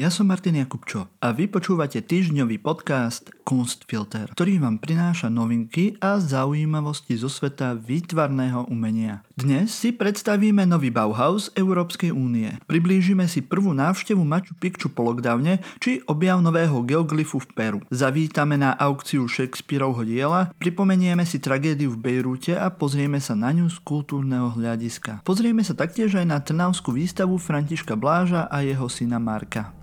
Ja som Martin Jakubčo a vy počúvate týždňový podcast Kunstfilter, ktorý vám prináša novinky a zaujímavosti zo sveta výtvarného umenia. Dnes si predstavíme nový Bauhaus Európskej únie. Priblížime si prvú návštevu Machu Picchu po lockdowne či objav nového geoglyfu v Peru. Zavítame na aukciu Shakespeareovho diela, pripomenieme si tragédiu v Bejrúte a pozrieme sa na ňu z kultúrneho hľadiska. Pozrieme sa taktiež aj na Trnavskú výstavu Františka Bláža a jeho syna Marka.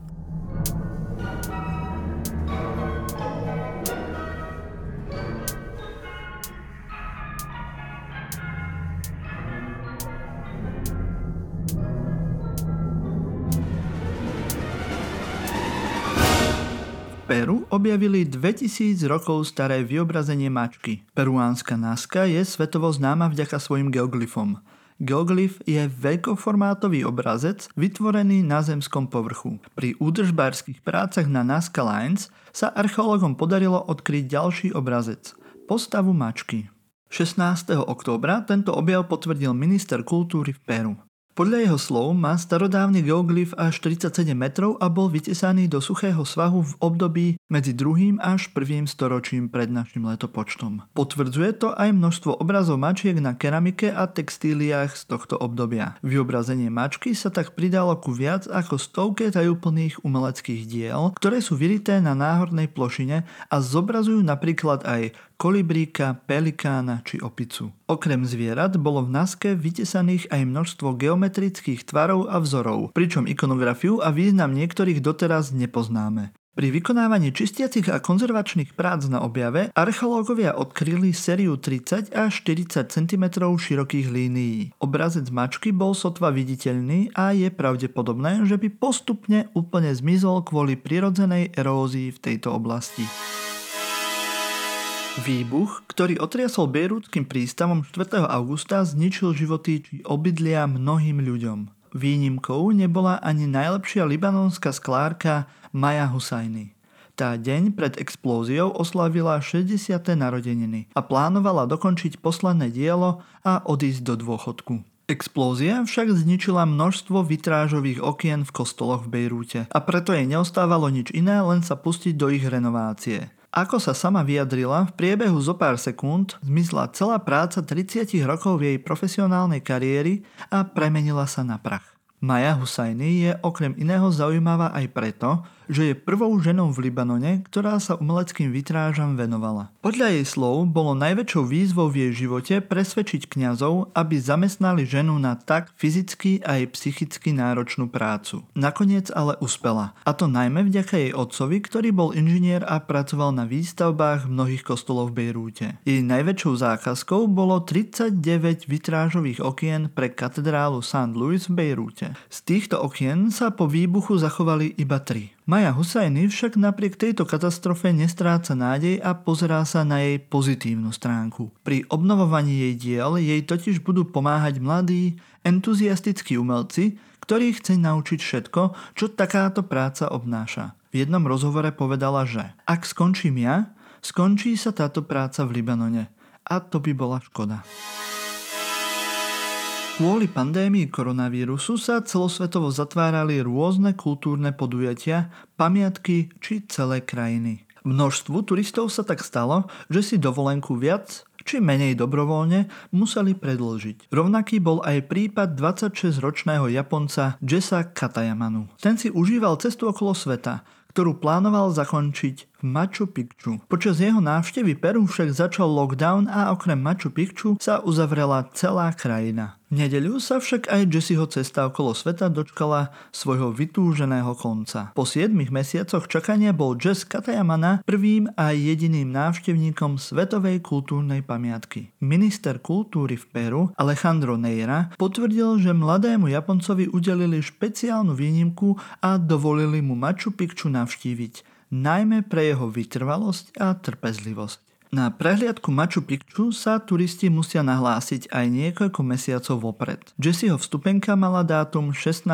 Objavili 2000 rokov staré vyobrazenie mačky. Peruánska Nazca je svetovo známa vďaka svojim geoglyfom. Geoglyf je veľkoformátový obrazec vytvorený na zemskom povrchu. Pri údržbárskych prácach na Nazca Lines sa archeológom podarilo odkryť ďalší obrazec – postavu mačky. 16. októbra tento objav potvrdil minister kultúry v Peru. Podľa jeho slov má starodávny geoglyf až 37 metrov a bol vytesaný do suchého svahu v období medzi 2. až 1. storočím pred našim letopočtom. Potvrdzuje to aj množstvo obrazov mačiek na keramike a textíliách z tohto obdobia. Vyobrazenie mačky sa tak pridalo ku viac ako stovke tajúplných umeleckých diel, ktoré sú vyrité na náhornej plošine a zobrazujú napríklad aj kolibríka, pelikána či opicu. Okrem zvierat bolo v Naske vytesaných aj množstvo geometrických tvarov a vzorov, pričom ikonografiu a význam niektorých doteraz nepoznáme. Pri vykonávaní čistiacich a konzervačných prác na objave archeológovia odkryli sériu 30 až 40 cm širokých línií. Obrazec mačky bol sotva viditeľný a je pravdepodobné, že by postupne úplne zmizol kvôli prirodzenej erózii v tejto oblasti. Výbuch, ktorý otriasol Bejrútským prístavom 4. augusta, zničil životy či obydlia mnohým ľuďom. Výnimkou nebola ani najlepšia libanonská sklárka Maja Husajny. Tá deň pred explóziou oslavila 60. narodeniny a plánovala dokončiť posledné dielo a odísť do dôchodku. Explózia však zničila množstvo vitrážových okien v kostoloch v Bejrúte a preto jej neostávalo nič iné, len sa pustiť do ich renovácie. Ako sa sama vyjadrila, v priebehu zo pár sekúnd zmizla celá práca 30 rokov jej profesionálnej kariéry a premenila sa na prach. Maja Husajny je okrem iného zaujímavá aj preto, že je prvou ženou v Libanone, ktorá sa umeleckým vitrážam venovala. Podľa jej slov bolo najväčšou výzvou v jej živote presvedčiť kňazov, aby zamestnali ženu na tak fyzicky aj psychicky náročnú prácu. Nakoniec ale uspela. A to najmä vďaka jej otcovi, ktorý bol inžinier a pracoval na výstavbách mnohých kostolov v Bejrúte. Jej najväčšou zákazkou bolo 39 vitrážových okien pre katedrálu St. Louis v Bejrúte. Z týchto okien sa po výbuchu zachovali iba tri. Maja Husajny však napriek tejto katastrofe nestráca nádej a pozerá sa na jej pozitívnu stránku. Pri obnovovaní jej diel jej totiž budú pomáhať mladí, entuziastickí umelci, ktorých chce naučiť všetko, čo takáto práca obnáša. V jednom rozhovore povedala, že ak skončím ja, skončí sa táto práca v Libanone. A to by bola škoda. Kvôli pandémii koronavírusu sa celosvetovo zatvárali rôzne kultúrne podujatia, pamiatky či celé krajiny. Množstvu turistov sa tak stalo, že si dovolenku viac či menej dobrovoľne museli predlžiť. Rovnaký bol aj prípad 26-ročného Japonca Jessa Katayamanu. Ten si užíval cestu okolo sveta, ktorú plánoval zakončiť v Machu Picchu. Počas jeho návštevy Peru však začal lockdown a okrem Machu Picchu sa uzavrela celá krajina. V nedeľu sa však aj Jesseho cesta okolo sveta dočkala svojho vytúženého konca. Po 7 mesiacoch čakania bol Jess Katayamana prvým a jediným návštevníkom Svetovej kultúrnej pamiatky. Minister kultúry v Peru Alejandro Neira potvrdil, že mladému Japoncovi udelili špeciálnu výnimku a dovolili mu Machu Picchu navštíviť najmä pre jeho vytrvalosť a trpezlivosť. Na prehliadku Machu Picchu sa turisti musia nahlásiť aj niekoľko mesiacov vopred. Jesseho vstupenka mala dátum 16.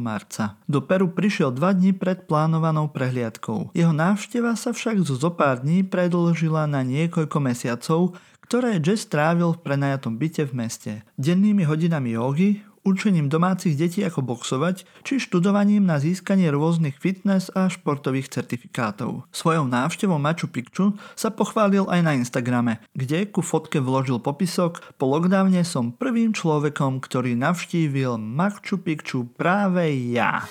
marca. Do Peru prišiel dva dní pred plánovanou prehliadkou. Jeho návšteva sa však zo zopár dní predlžila na niekoľko mesiacov, ktoré Jess trávil v prenajatom byte v meste. Dennými hodinami jogy, učením domácich detí ako boxovať, či študovaním na získanie rôznych fitness a športových certifikátov. Svojou návštevou Machu Picchu sa pochválil aj na Instagrame, kde ku fotke vložil popisok Po lockdowne som prvým človekom, ktorý navštívil Machu Picchu práve ja.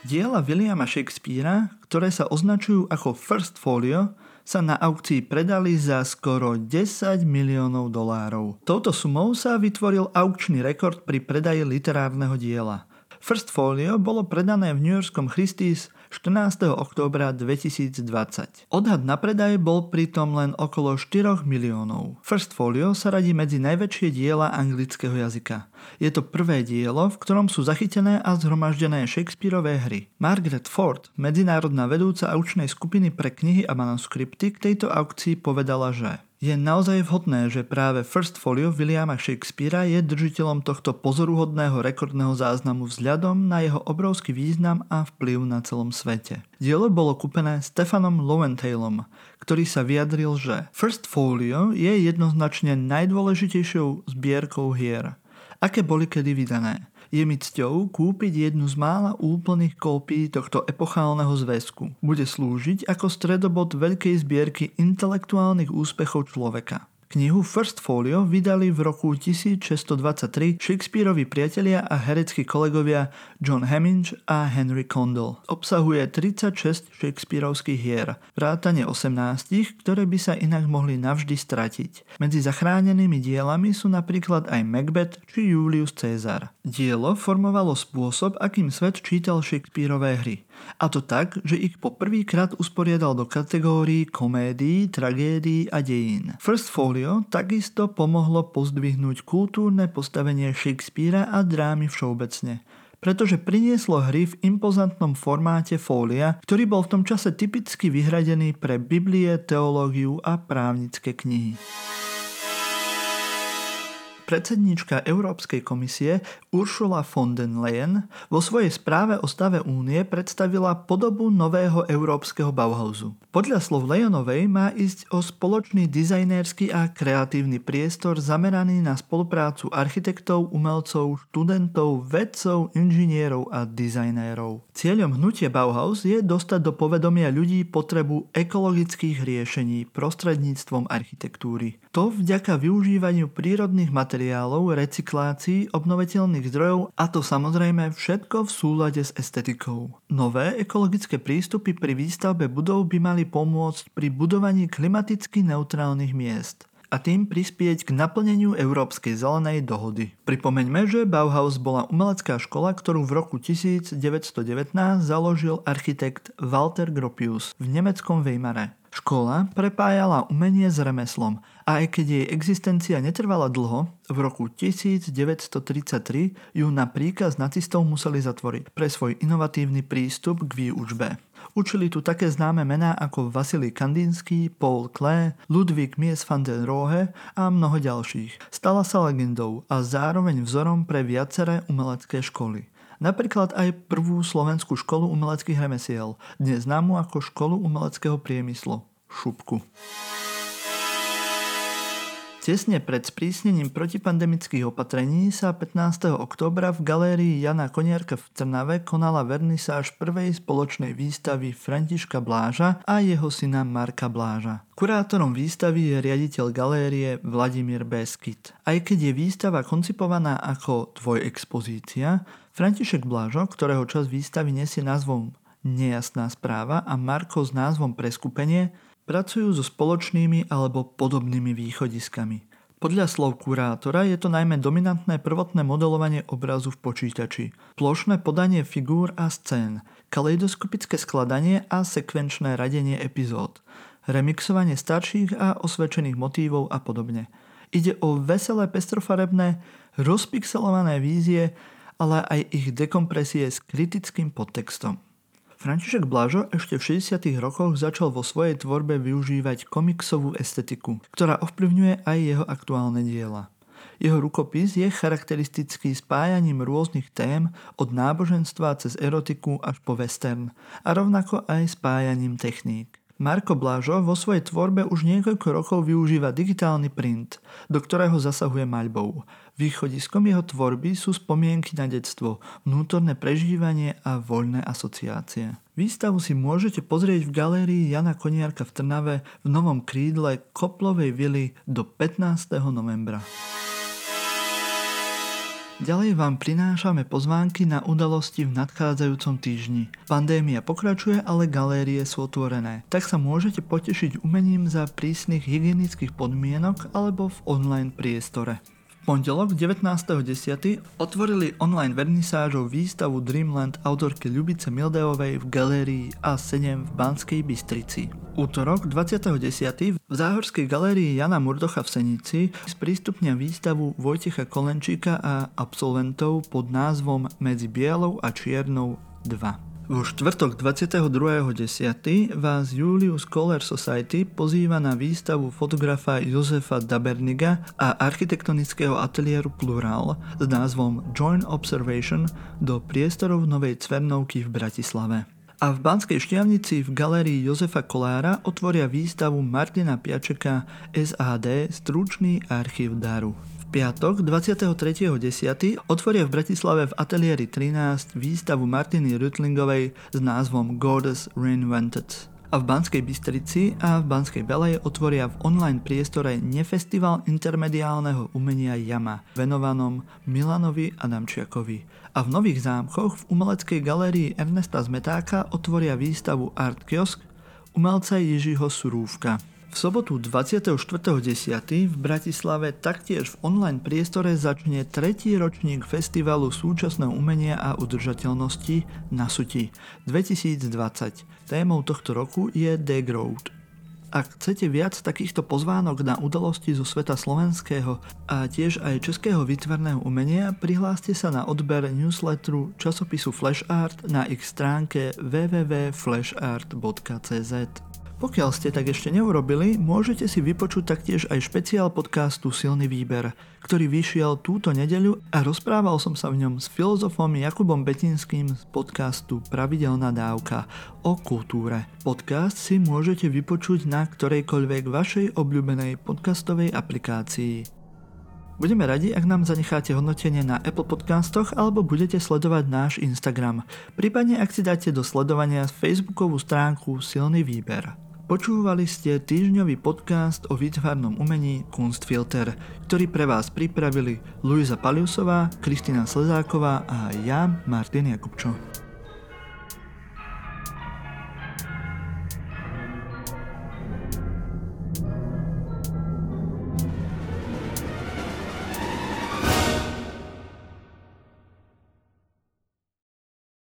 Diela Williama Shakespearea, ktoré sa označujú ako First Folio, sa na aukcii predali za skoro 10 miliónov dolárov. Touto sumou sa vytvoril aukčný rekord pri predaji literárneho diela. First Folio bolo predané v New Yorkskom Christie's 14. októbra 2020. Odhad na predaj bol pritom len okolo 4 miliónov. First Folio sa radí medzi najväčšie diela anglického jazyka. Je to prvé dielo, v ktorom sú zachytené a zhromaždené Shakespeareové hry. Margaret Ford, medzinárodná vedúca aučnej skupiny pre knihy a manuskripty, k tejto aukcii povedala, že je naozaj vhodné, že práve First Folio Williama Shakespearea je držiteľom tohto pozoruhodného rekordného záznamu vzhľadom na jeho obrovský význam a vplyv na celom svete. Dielo bolo kúpené Stefanom Lowentailom, ktorý sa vyjadril, že First Folio je jednoznačne najdôležitejšou zbierkou hier, aké boli kedy vydané. Je mi cťou kúpiť jednu z mála úplných kópií tohto epochálneho zväzku. Bude slúžiť ako stredobod veľkej zbierky intelektuálnych úspechov človeka. Knihu First Folio vydali v roku 1623 Shakespeareovi priatelia a hereckí kolegovia John Hemminge a Henry Condell. Obsahuje 36 Shakespeareovských hier, vrátane 18, ktoré by sa inak mohli navždy stratiť. Medzi zachránenými dielami sú napríklad aj Macbeth či Julius Caesar. Dielo formovalo spôsob, akým svet čítal Shakespeareové hry. A to tak, že ich po prvýkrát usporiadal do kategórií komédií, tragédií a dejín. First Folio takisto pomohlo pozdvihnúť kultúrne postavenie Shakespearea a drámy všeobecne pretože prinieslo hry v impozantnom formáte fólia, ktorý bol v tom čase typicky vyhradený pre Biblie, teológiu a právnické knihy. Predsedníčka Európskej komisie Ursula von den Leyen vo svojej správe o stave únie predstavila podobu nového európskeho Bauhausu. Podľa slov Lejonovej má ísť o spoločný dizajnérsky a kreatívny priestor zameraný na spoluprácu architektov, umelcov, študentov, vedcov, inžinierov a dizajnérov. Cieľom hnutia Bauhaus je dostať do povedomia ľudí potrebu ekologických riešení prostredníctvom architektúry. To vďaka využívaniu prírodných materiálov recyklácii, obnoviteľných zdrojov a to samozrejme všetko v súlade s estetikou. Nové ekologické prístupy pri výstavbe budov by mali pomôcť pri budovaní klimaticky neutrálnych miest a tým prispieť k naplneniu Európskej zelenej dohody. Pripomeňme, že Bauhaus bola umelecká škola, ktorú v roku 1919 založil architekt Walter Gropius v nemeckom Weimare. Škola prepájala umenie s remeslom a aj keď jej existencia netrvala dlho, v roku 1933 ju na príkaz nacistov museli zatvoriť pre svoj inovatívny prístup k výučbe. Učili tu také známe mená ako Vasily Kandinsky, Paul Klee, Ludwig Mies van den Rohe a mnoho ďalších. Stala sa legendou a zároveň vzorom pre viaceré umelecké školy. Napríklad aj prvú slovenskú školu umeleckých remesiel, dnes známu ako Školu umeleckého priemyslu, Šupku. Tesne pred sprísnením protipandemických opatrení sa 15. októbra v galérii Jana Koniarka v Trnave konala vernisáž prvej spoločnej výstavy Františka Bláža a jeho syna Marka Bláža. Kurátorom výstavy je riaditeľ galérie Vladimír Beskyt. Aj keď je výstava koncipovaná ako dvojexpozícia, František Blážo, ktorého čas výstavy nesie názvom Nejasná správa a Marko s názvom Preskupenie, pracujú so spoločnými alebo podobnými východiskami. Podľa slov kurátora je to najmä dominantné prvotné modelovanie obrazu v počítači, plošné podanie figúr a scén, kaleidoskopické skladanie a sekvenčné radenie epizód, remixovanie starších a osvedčených motívov a podobne. Ide o veselé pestrofarebné, rozpixelované vízie, ale aj ich dekompresie s kritickým podtextom. František Blažo ešte v 60. rokoch začal vo svojej tvorbe využívať komiksovú estetiku, ktorá ovplyvňuje aj jeho aktuálne diela. Jeho rukopis je charakteristický spájaním rôznych tém od náboženstva cez erotiku až po western a rovnako aj spájaním techník. Marko Blážo vo svojej tvorbe už niekoľko rokov využíva digitálny print, do ktorého zasahuje maľbou. Východiskom jeho tvorby sú spomienky na detstvo, vnútorné prežívanie a voľné asociácie. Výstavu si môžete pozrieť v galérii Jana Koniarka v Trnave v novom krídle Koplovej vily do 15. novembra. Ďalej vám prinášame pozvánky na udalosti v nadchádzajúcom týždni. Pandémia pokračuje, ale galérie sú otvorené, tak sa môžete potešiť umením za prísnych hygienických podmienok alebo v online priestore pondelok 19.10. otvorili online vernisážou výstavu Dreamland autorky Ľubice Mildeovej v galérii A7 v Banskej Bystrici. Útorok 20.10. v Záhorskej galérii Jana Murdocha v Senici sprístupnia výstavu Vojtecha Kolenčíka a absolventov pod názvom Medzi bielou a čiernou 2. Vo štvrtok 22.10. vás Julius Scholar Society pozýva na výstavu fotografa Josefa Daberniga a architektonického ateliéru Plural s názvom Joint Observation do priestorov Novej Cvernovky v Bratislave. A v Banskej Štiavnici v galérii Jozefa Kolára otvoria výstavu Martina Piačeka SAD Stručný archív daru piatok 23.10. otvoria v Bratislave v ateliéri 13 výstavu Martiny Rutlingovej s názvom Goddess Reinvented. A v Banskej Bystrici a v Banskej Belej otvoria v online priestore nefestival intermediálneho umenia Jama, venovanom Milanovi Adamčiakovi. A v Nových zámkoch v umeleckej galérii Ernesta Zmetáka otvoria výstavu Art Kiosk umelca Jižiho Surúvka. V sobotu 24.10. v Bratislave taktiež v online priestore začne tretí ročník festivalu súčasného umenia a udržateľnosti na Suti 2020. Témou tohto roku je The Growth. Ak chcete viac takýchto pozvánok na udalosti zo sveta slovenského a tiež aj českého výtvarného umenia, prihláste sa na odber newsletteru časopisu Flash Art na ich stránke www.flashart.cz. Pokiaľ ste tak ešte neurobili, môžete si vypočuť taktiež aj špeciál podcastu Silný výber, ktorý vyšiel túto nedeľu a rozprával som sa v ňom s filozofom Jakubom Betinským z podcastu Pravidelná dávka o kultúre. Podcast si môžete vypočuť na ktorejkoľvek vašej obľúbenej podcastovej aplikácii. Budeme radi, ak nám zanecháte hodnotenie na Apple Podcastoch alebo budete sledovať náš Instagram. Prípadne ak si dáte do sledovania Facebookovú stránku Silný výber. Počúvali ste týždňový podcast o výtvarnom umení Kunstfilter, ktorý pre vás pripravili Luisa Paliusová, Kristina Slezáková a ja, Martin Jakubčo.